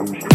I'm